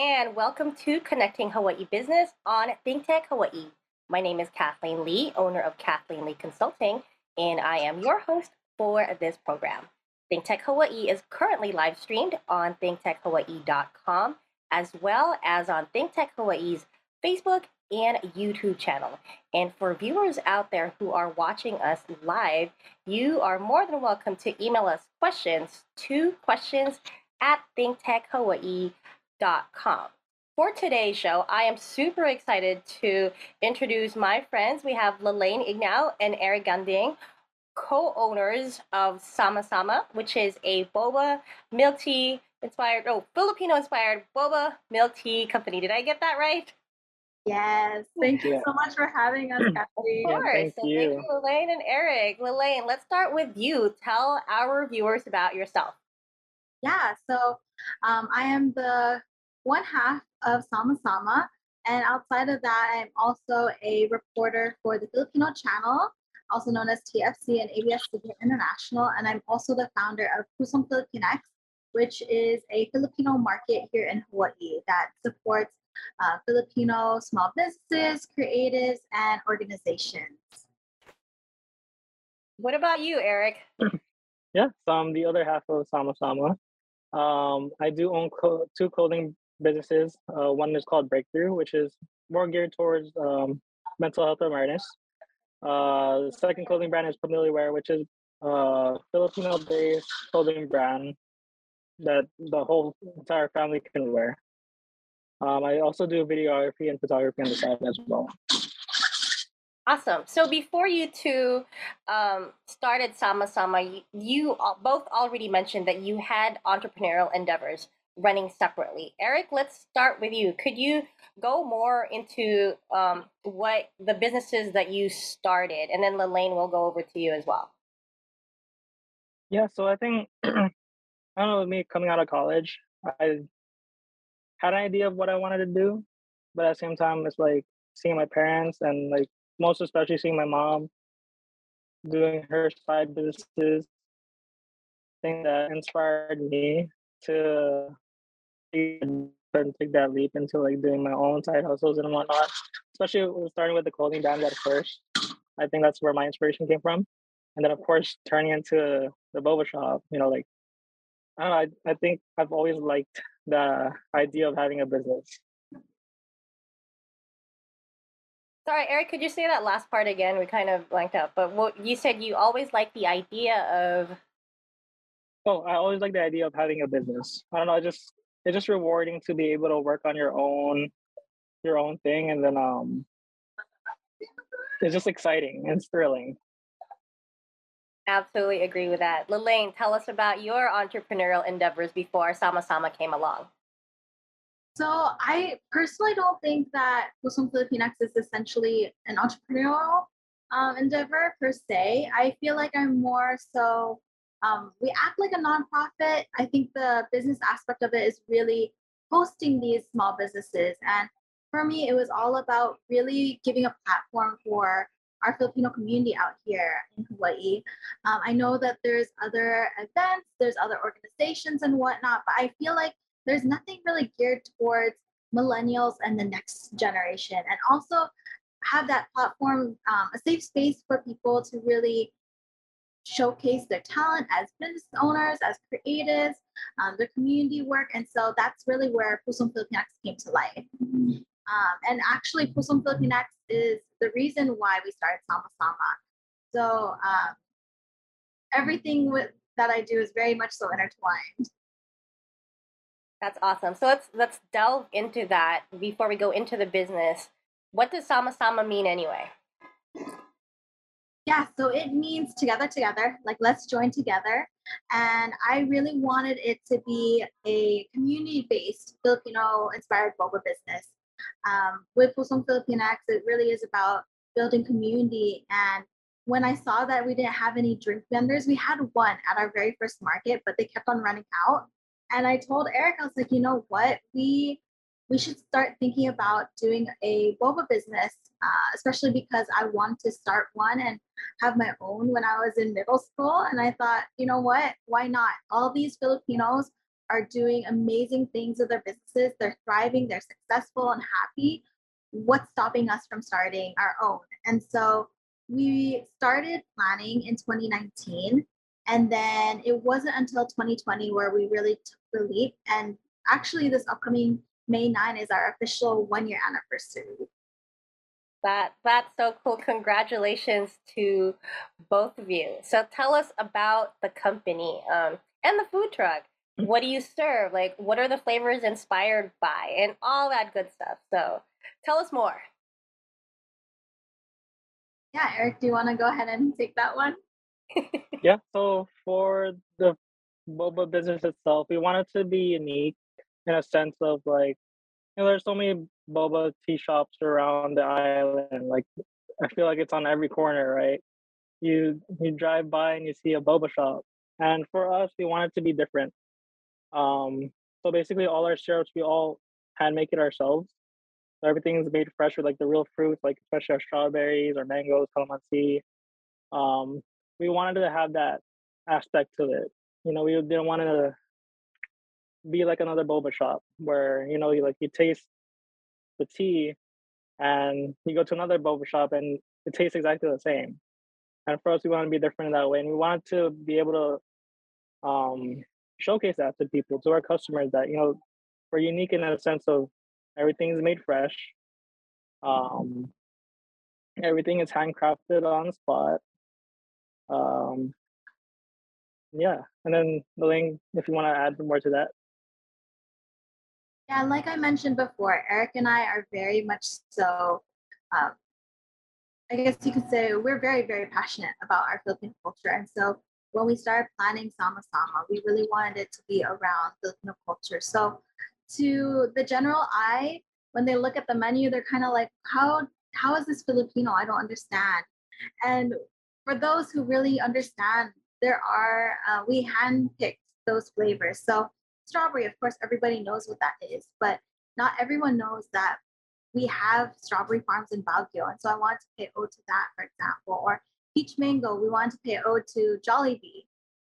And welcome to Connecting Hawaii Business on ThinkTech Hawaii. My name is Kathleen Lee, owner of Kathleen Lee Consulting, and I am your host for this program. ThinkTech Hawaii is currently live streamed on thinktechhawaii.com as well as on ThinkTech Hawaii's Facebook and YouTube channel. And for viewers out there who are watching us live, you are more than welcome to email us questions to questions at thinktechhawaii.com. For today's show, I am super excited to introduce my friends. We have Lelaine Ignau and Eric Ganding, co-owners of Sama Sama, which is a boba milk tea inspired, oh, Filipino inspired boba milk tea company. Did I get that right? Yes. Thank you so much for having us, Kathleen. Of course. thank and you. thank you, Lelaine and Eric. Lelaine, let's start with you. Tell our viewers about yourself. Yeah, so um, I am the one half of Sama Sama. And outside of that, I'm also a reporter for the Filipino channel, also known as TFC and ABS Super International. And I'm also the founder of Pusong Filipinex, which is a Filipino market here in Hawaii that supports uh, Filipino small businesses, creatives, and organizations. What about you, Eric? Yeah, so I'm the other half of Sama Sama. Um, I do own co- two clothing businesses. Uh, one is called Breakthrough, which is more geared towards um, mental health awareness. Uh, the second clothing brand is Familiar Wear, which is a Filipino-based clothing brand that the whole entire family can wear. Um, I also do videography and photography on the side as well. Awesome. So before you two um, started Sama Sama, you, you both already mentioned that you had entrepreneurial endeavors running separately. Eric, let's start with you. Could you go more into um, what the businesses that you started, and then Lelaine will go over to you as well. Yeah, so I think I don't know, me coming out of college, I had an idea of what I wanted to do, but at the same time, it's like seeing my parents and like most especially seeing my mom doing her side businesses, thing that inspired me to take that leap into like doing my own side hustles and whatnot. Especially starting with the clothing brand at first. I think that's where my inspiration came from. And then of course turning into the boba shop, you know, like I don't know, I, I think I've always liked the idea of having a business. Sorry, Eric, could you say that last part again? We kind of blanked out. But what you said you always liked the idea of Oh, I always like the idea of having a business. I don't know, I just it's just rewarding to be able to work on your own your own thing and then um it's just exciting and thrilling. absolutely agree with that. Lelaine, tell us about your entrepreneurial endeavors before Sama Sama came along. So I personally don't think that Pusong Filipinex is essentially an entrepreneurial um, endeavor per se. I feel like I'm more so um, we act like a nonprofit. I think the business aspect of it is really hosting these small businesses. And for me, it was all about really giving a platform for our Filipino community out here in Hawaii. Um, I know that there's other events, there's other organizations and whatnot, but I feel like there's nothing really geared towards millennials and the next generation. And also have that platform, um, a safe space for people to really showcase their talent as business owners, as creatives, um, their community work. And so that's really where Pusong Filipinex came to life. Um, and actually, Pusong Filipinex is the reason why we started Sama Sama. So um, everything with, that I do is very much so intertwined. That's awesome. So let's let's delve into that before we go into the business. What does Sama Sama mean anyway? Yeah, so it means together, together, like let's join together. And I really wanted it to be a community based Filipino inspired boba business. Um, with Pusong Filipinex, it really is about building community. And when I saw that we didn't have any drink vendors, we had one at our very first market, but they kept on running out. And I told Eric, I was like, you know what? We we should start thinking about doing a boba business, uh, especially because I wanted to start one and have my own when I was in middle school. And I thought, you know what? Why not? All these Filipinos are doing amazing things with their businesses. They're thriving, they're successful and happy. What's stopping us from starting our own? And so we started planning in 2019. And then it wasn't until 2020 where we really the leap. And actually, this upcoming May 9 is our official one year anniversary. That that's so cool. Congratulations to both of you. So tell us about the company um, and the food truck. What do you serve? Like, what are the flavors inspired by, and all that good stuff. So tell us more. Yeah, Eric, do you want to go ahead and take that one? yeah. So for the boba business itself, we want it to be unique in a sense of like, you know, there's so many boba tea shops around the island. Like, I feel like it's on every corner, right? You you drive by and you see a boba shop, and for us, we want it to be different. Um, so basically, all our syrups we all hand make it ourselves. So everything's made fresh with like the real fruits, like especially our strawberries, our mangoes, calamansi. Um, we wanted to have that aspect to it. You know, we didn't want to be like another boba shop where you know you like you taste the tea and you go to another boba shop and it tastes exactly the same. And for us, we want to be different in that way, and we wanted to be able to um, showcase that to people, to our customers, that you know we're unique in a sense of everything is made fresh. Um, everything is handcrafted on the spot. Um, yeah, and then Lelaine, if you want to add more to that. Yeah, like I mentioned before, Eric and I are very much so. Um, I guess you could say we're very, very passionate about our Filipino culture, and so when we started planning Sama Sama, we really wanted it to be around Filipino culture. So, to the general eye, when they look at the menu, they're kind of like, "How how is this Filipino? I don't understand." And for those who really understand, there are uh, we handpicked those flavors. So strawberry, of course, everybody knows what that is, but not everyone knows that we have strawberry farms in Baguio. And so I want to pay ode to that, for example, or peach mango, we want to pay ode to Jollibee.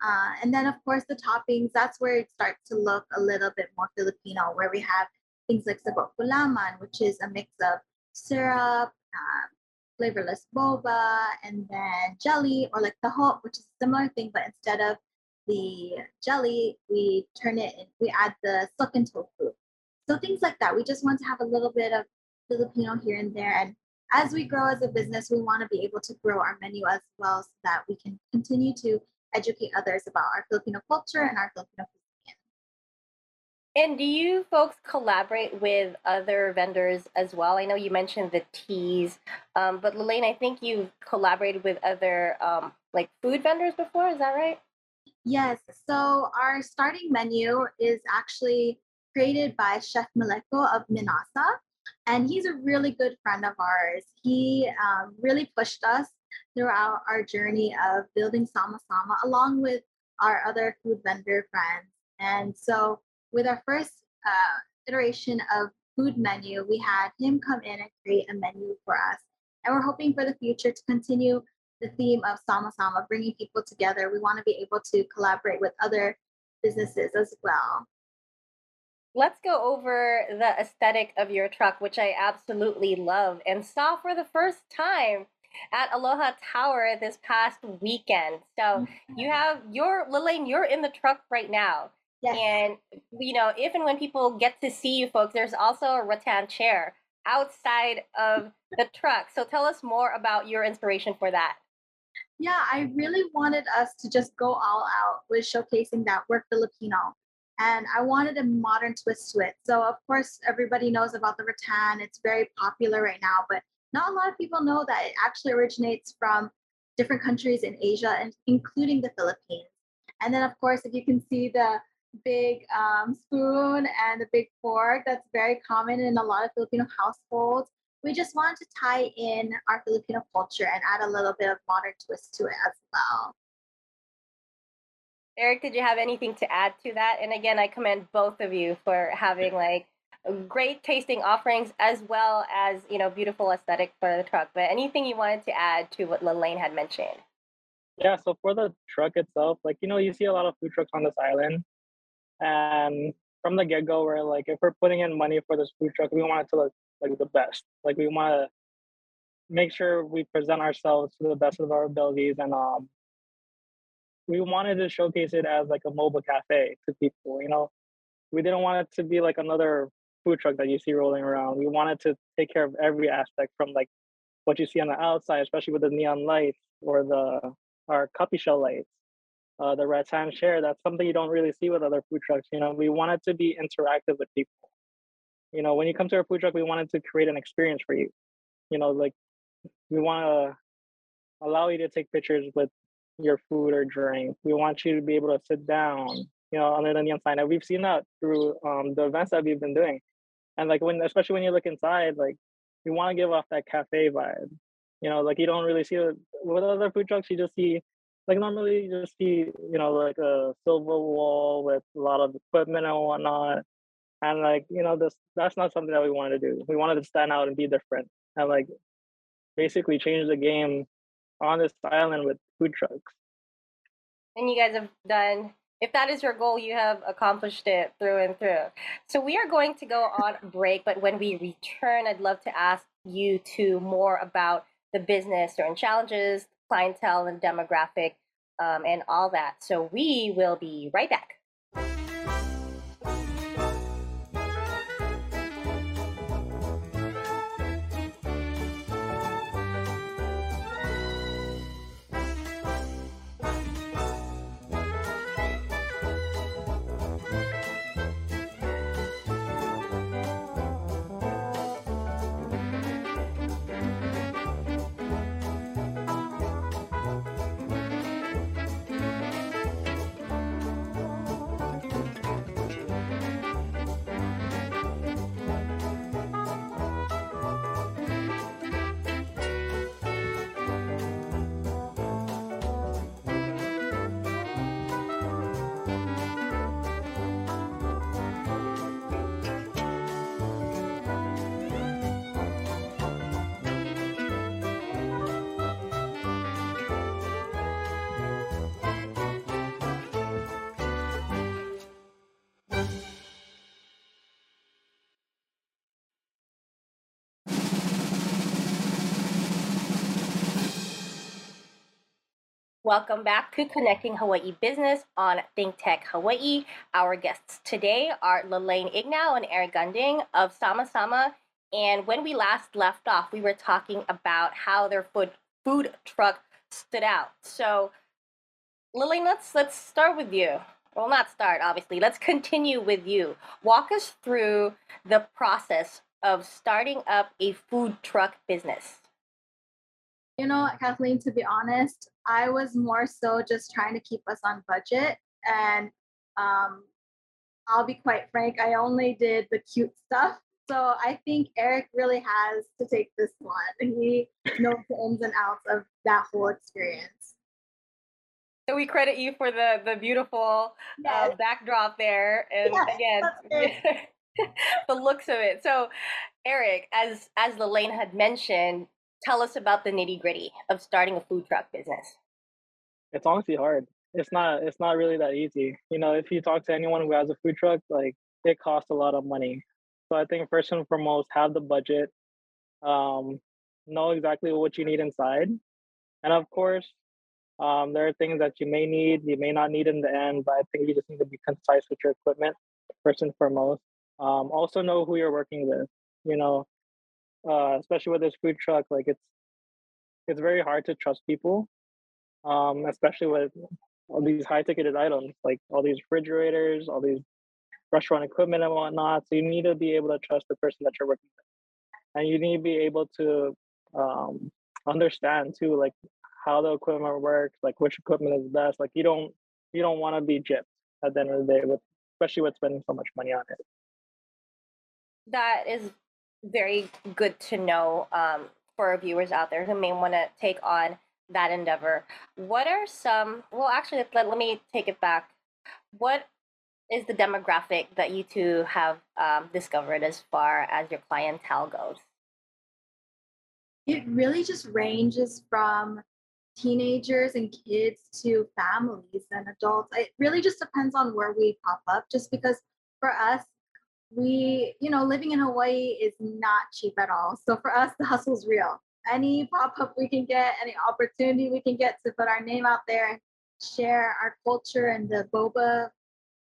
Uh, and then, of course, the toppings, that's where it starts to look a little bit more Filipino, where we have things like sago't gulaman, which is a mix of syrup, uh, flavorless boba, and then jelly, or like the taho, which is a similar thing, but instead of the jelly, we turn it we add the sunken tofu. So things like that. We just want to have a little bit of Filipino here and there. And as we grow as a business, we want to be able to grow our menu as well so that we can continue to educate others about our Filipino culture and our Filipino cuisine. And do you folks collaborate with other vendors as well? I know you mentioned the teas, um, but Lelaine, I think you've collaborated with other um, like food vendors before. Is that right? Yes. So our starting menu is actually created by Chef Maleko of Minasa. And he's a really good friend of ours. He um, really pushed us throughout our journey of building Sama Sama along with our other food vendor friends. And so, with our first uh, iteration of food menu, we had him come in and create a menu for us. And we're hoping for the future to continue the theme of Sama Sama, bringing people together. We want to be able to collaborate with other businesses as well. Let's go over the aesthetic of your truck, which I absolutely love and saw for the first time at Aloha Tower this past weekend. So mm-hmm. you have your Lelaine, you're in the truck right now. Yes. And you know, if and when people get to see you folks, there's also a rattan chair outside of the truck. So tell us more about your inspiration for that. Yeah, I really wanted us to just go all out with showcasing that we're Filipino. And I wanted a modern twist to it. So, of course, everybody knows about the rattan. It's very popular right now, but not a lot of people know that it actually originates from different countries in Asia, and including the Philippines. And then, of course, if you can see the big um, spoon and the big fork, that's very common in a lot of Filipino households we just wanted to tie in our Filipino culture and add a little bit of modern twist to it as well. Eric, did you have anything to add to that? And again, I commend both of you for having like great tasting offerings as well as you know beautiful aesthetic for the truck. But anything you wanted to add to what Lelaine had mentioned? Yeah, so for the truck itself, like you know, you see a lot of food trucks on this island, And from the get go, we're like, if we're putting in money for this food truck, we want it to look like the best. Like we want to make sure we present ourselves to the best of our abilities, and um, we wanted to showcase it as like a mobile cafe to people. You know, we didn't want it to be like another food truck that you see rolling around. We wanted to take care of every aspect from like what you see on the outside, especially with the neon lights or the our capiz shell lights, uh, the rattan share. That's something you don't really see with other food trucks. You know, we wanted to be interactive with people. You know, when you come to our food truck, we wanted to create an experience for you. You know, like we want to allow you to take pictures with your food or drink. We want you to be able to sit down, you know, under the neon sign. And we've seen that through um, the events that we've been doing. And like when, especially when you look inside, like we want to give off that cafe vibe. You know, like you don't really see it with other food trucks. You just see, like normally you just see, you know, like a silver wall with a lot of equipment and whatnot. And like, you know, this that's not something that we wanted to do. We wanted to stand out and be different and like basically change the game on this island with food trucks. And you guys have done if that is your goal, you have accomplished it through and through. So we are going to go on break, but when we return, I'd love to ask you two more about the business, certain challenges, clientele, and demographic, um, and all that. So we will be right back. Welcome back to Connecting Hawaii Business on Think Tech Hawaii. Our guests today are Lelaine Ignow and Eric Gunding of Sama Sama. And when we last left off, we were talking about how their food food truck stood out. So, Lelaine, let's let's start with you. Well, not start, obviously. Let's continue with you. Walk us through the process of starting up a food truck business. You know, Kathleen, to be honest, I was more so just trying to keep us on budget. And um, I'll be quite frank, I only did the cute stuff. So I think Eric really has to take this one. He knows the ins and outs of that whole experience. So we credit you for the the beautiful uh, yes. uh, backdrop there, and yes, again, the looks of it. So, Eric, as as Lelaine had mentioned, tell us about the nitty gritty of starting a food truck business. It's honestly hard. It's not. It's not really that easy. You know, if you talk to anyone who has a food truck, like it costs a lot of money. So I think first and foremost, have the budget, um, know exactly what you need inside, and of course, um, there are things that you may need, you may not need in the end. But I think you just need to be concise with your equipment first and foremost. Um, also know who you're working with. You know, uh, especially with this food truck, like it's it's very hard to trust people, um, especially with all these high ticketed items, like all these refrigerators, all these restaurant equipment and whatnot. So you need to be able to trust the person that you're working with, and you need to be able to um, understand too, like how the equipment works, like which equipment is best. Like you don't you don't want to be gypped at the end of the day, with especially with spending so much money on it. That is very good to know um, for viewers out there who may want to take on that endeavor. What are some, well, actually, let, let me take it back. What is the demographic that you two have um, discovered as far as your clientele goes? It really just ranges from teenagers and kids to families and adults. It really just depends on where we pop up, just because for us, we, you know, living in Hawaii is not cheap at all. So for us, the hustle is real. Any pop up we can get, any opportunity we can get to put our name out there and share our culture and the boba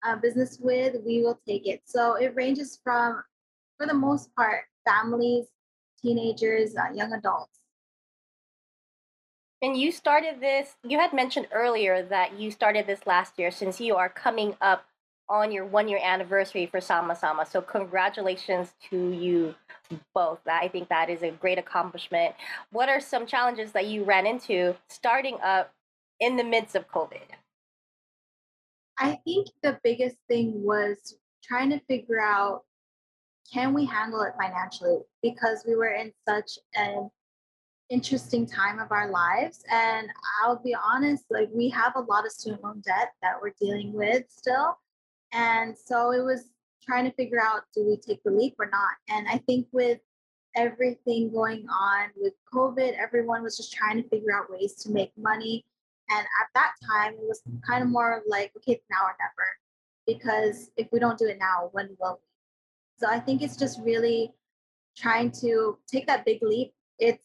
uh, business with, we will take it. So it ranges from, for the most part, families, teenagers, uh, young adults. And you started this, you had mentioned earlier that you started this last year since you are coming up on your one year anniversary for Sama Sama. So, congratulations to you both. I think that is a great accomplishment. What are some challenges that you ran into starting up in the midst of COVID? I think the biggest thing was trying to figure out can we handle it financially because we were in such an interesting time of our lives and i'll be honest like we have a lot of student loan debt that we're dealing with still and so it was trying to figure out do we take the leap or not and i think with everything going on with covid everyone was just trying to figure out ways to make money and at that time it was kind of more like okay now or never because if we don't do it now when will we so I think it's just really trying to take that big leap. It's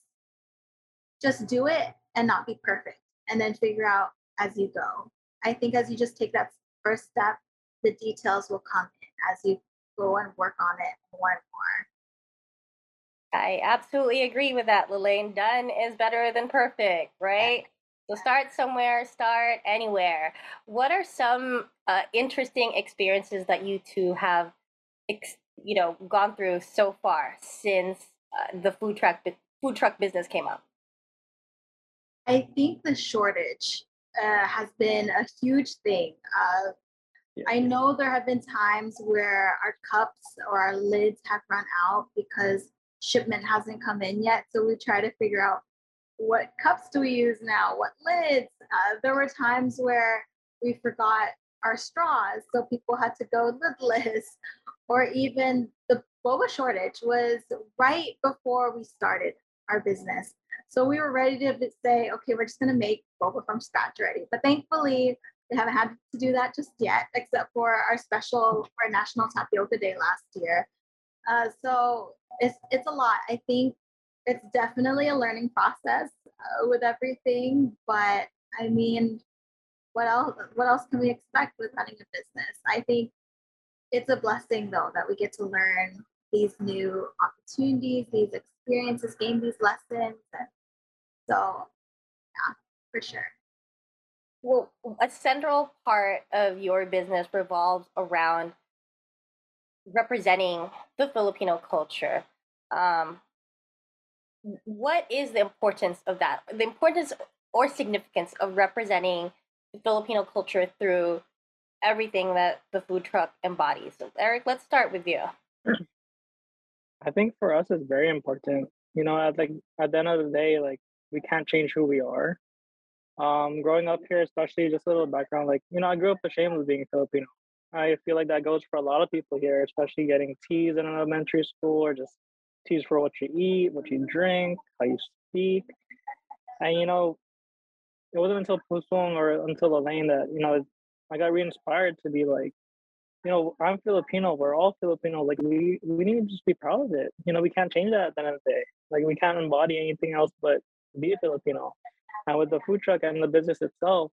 just do it and not be perfect and then figure out as you go. I think as you just take that first step, the details will come in as you go and work on it more and more. I absolutely agree with that, Lelaine. Done is better than perfect, right? So start somewhere, start anywhere. What are some uh, interesting experiences that you two have ex- you know gone through so far since uh, the food truck food truck business came up? I think the shortage uh, has been a huge thing. Uh, yeah. I know there have been times where our cups or our lids have run out because shipment hasn't come in yet. So we try to figure out what cups do we use now, what lids. Uh, there were times where we forgot our straws, so people had to go lidless or even the boba shortage was right before we started our business. So we were ready to say, okay, we're just going to make boba from scratch already. But thankfully, we haven't had to do that just yet, except for our special for National Tapioca Day last year. Uh, so it's it's a lot. I think it's definitely a learning process uh, with everything. But I mean, what else? What else can we expect with running a business? I think it's a blessing though that we get to learn these new opportunities, these experiences, gain these lessons. And so, yeah, for sure. Well, a central part of your business revolves around representing the Filipino culture. Um, what is the importance of that? The importance or significance of representing the Filipino culture through everything that the food truck embodies. So, Eric, let's start with you. I think for us, it's very important. You know, at like at the end of the day, like we can't change who we are. Um, growing up here, especially just a little background, like you know, I grew up ashamed of being Filipino. I feel like that goes for a lot of people here, especially getting teased in elementary school or just teased for what you eat, what you drink, how you speak. And you know, it wasn't until Pusong or until Elaine that you know I got re-inspired to be like, you know, I'm Filipino. We're all Filipino. Like we we need to just be proud of it. You know, we can't change that at the end of the day. Like we can't embody anything else but be a Filipino. And with the food truck and the business itself,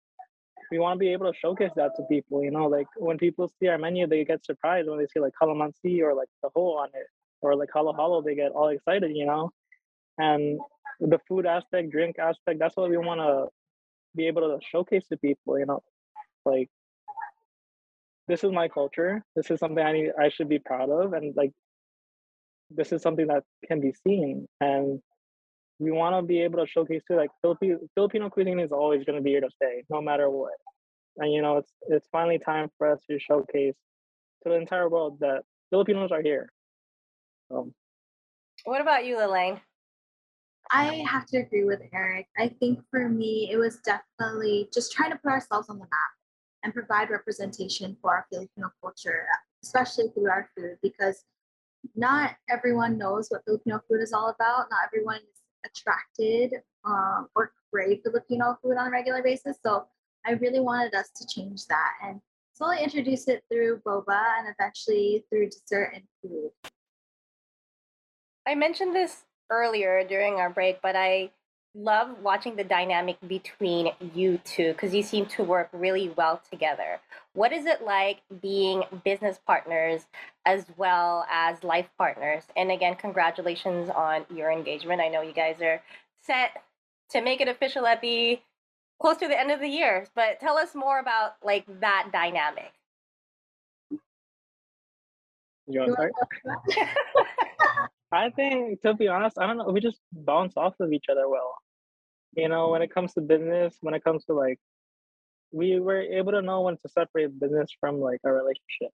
we want to be able to showcase that to people. You know, like when people see our menu, they get surprised when they see like calamansi or like the hole on it, or like halo halo, they get all excited. You know, and the food aspect, drink aspect, that's what we want to be able to showcase to people. You know, like this is my culture. This is something I need, I should be proud of, and like this is something that can be seen. And we want to be able to showcase too. Like Filipino Filipino cuisine is always going to be here to stay, no matter what. And you know, it's it's finally time for us to showcase to the entire world that Filipinos are here. So. What about you, Elaine? I have to agree with Eric. I think for me, it was definitely just trying to put ourselves on the map and provide representation for our Filipino culture, especially through our food, because not everyone knows what Filipino food is all about. Not everyone is attracted uh, or crave Filipino food on a regular basis. So I really wanted us to change that and slowly introduce it through boba and eventually through dessert and food. I mentioned this earlier during our break, but I love watching the dynamic between you two because you seem to work really well together. What is it like being business partners as well as life partners? And again, congratulations on your engagement. I know you guys are set to make it official at the close to the end of the year, but tell us more about like that dynamic. You want to start? I think, to be honest, I don't know. We just bounce off of each other well. You know, when it comes to business, when it comes to like, we were able to know when to separate business from like a relationship.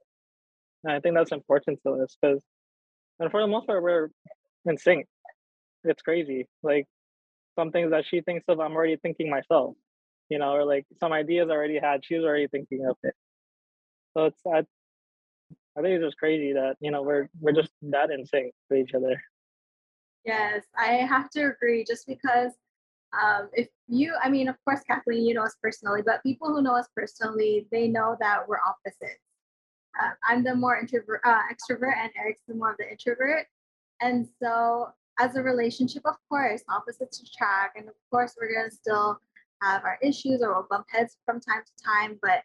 And I think that's important to us because, and for the most part, we're in sync. It's crazy. Like, some things that she thinks of, I'm already thinking myself. You know, or like some ideas I already had, she's already thinking of it. So it's I, I think it's just crazy that you know we're we're just that in sync with each other. Yes, I have to agree. Just because um, if you, I mean, of course, Kathleen, you know us personally, but people who know us personally, they know that we're opposites. Uh, I'm the more introvert, uh, extrovert, and Eric's the more of the introvert. And so, as a relationship, of course, opposites attract, and of course, we're gonna still have our issues or we'll bump heads from time to time. But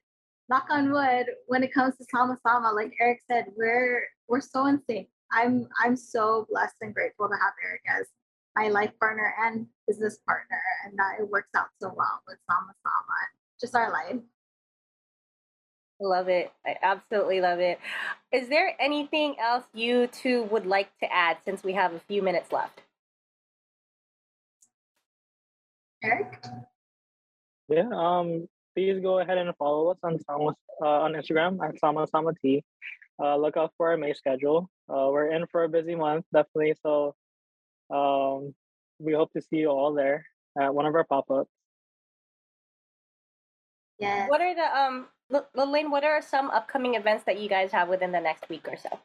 knock on wood, when it comes to Sama Sama, like Eric said, we're we're so in sync. I'm I'm so blessed and grateful to have Eric as my life partner and business partner, and that it works out so well with Sama Sama, just our life. Love it. I absolutely love it. Is there anything else you two would like to add since we have a few minutes left? Eric? Yeah. Um. Please go ahead and follow us on Sama, uh, on Instagram at Sama Sama Tea. Uh, look out for our May schedule. Uh, we're in for a busy month, definitely. So, um, we hope to see you all there at one of our pop ups. Yes. What are the um L- Lillian, what are some upcoming events that you guys have within the next week or so?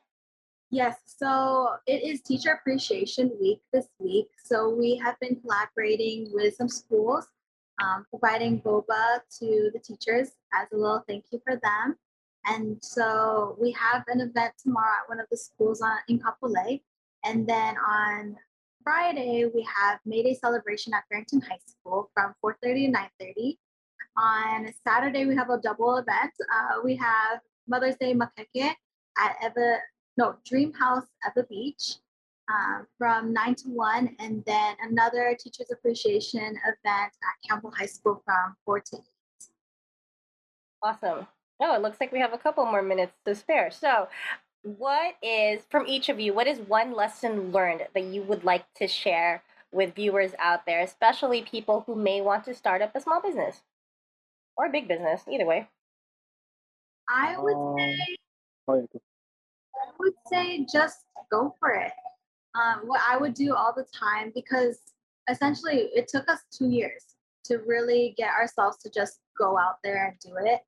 Yes, so it is Teacher Appreciation Week this week. So we have been collaborating with some schools, um, providing boba to the teachers as a little thank you for them. And so we have an event tomorrow at one of the schools on, in Kapolei. And then on Friday, we have May Day celebration at Farrington High School from 4.30 to 9.30. On Saturday, we have a double event. Uh, we have Mother's Day Makeke at Ewa, no, Dream House Ewa Beach um, from 9 to 1, and then another Teachers Appreciation event at Campbell High School from 4 to 8. Awesome. Oh, it looks like we have a couple more minutes to spare. So, what is, from each of you, what is one lesson learned that you would like to share with viewers out there, especially people who may want to start up a small business or a big business, either way? I would Um, say oh, yeah. I would say just go for it. Um, what I would do all the time because essentially it took us two years to really get ourselves to just go out there and do it.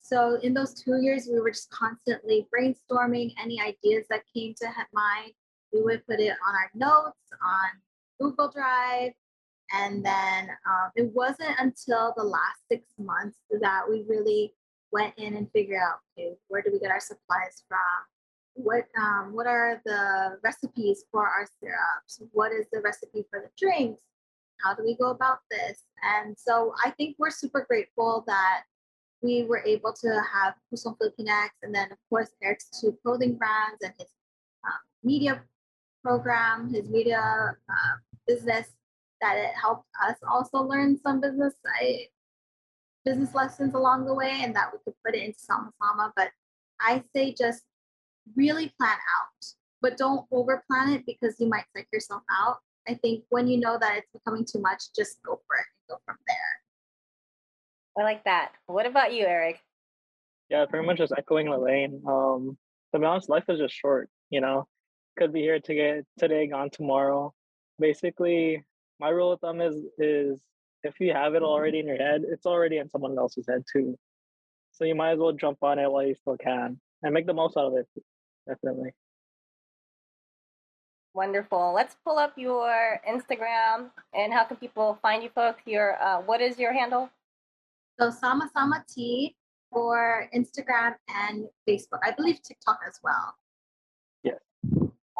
So in those two years, we were just constantly brainstorming any ideas that came to mind. We would put it on our notes on Google Drive, and then um, it wasn't until the last six months that we really went in and figured out okay, where do we get our supplies from? What um, what are the recipes for our syrups? What is the recipe for the drinks? How do we go about this? And so I think we're super grateful that we were able to have Pusong Filipinex and then of course Eric's two clothing brands and his um, media program, his media uh, business that it helped us also learn some business I, business lessons along the way and that we could put it into Sama Sama. But I say just really plan out, but don't over plan it because you might psych yourself out. I think when you know that it's becoming too much, just go for it and go from there. I like that. What about you, Eric? Yeah, pretty much just echoing Lane. Um, to be honest, life is just short. You know, could be here to get today, gone tomorrow. Basically, my rule of thumb is is if you have it already in your head, it's already in someone else's head too. So you might as well jump on it while you still can and make the most out of it. Definitely. Wonderful. Let's pull up your Instagram and how can people find you folks? Your uh, what is your handle? So Sama Sama Tea for Instagram and Facebook. I believe TikTok as well. Yes.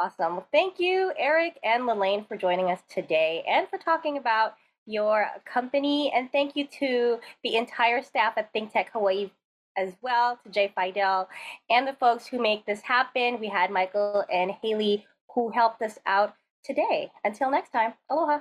Awesome. Well, thank you, Eric and Lelaine, for joining us today and for talking about your company. And thank you to the entire staff at ThinkTech Hawaii as well, to Jay Fidel and the folks who make this happen. We had Michael and Haley who helped us out today. Until next time, aloha.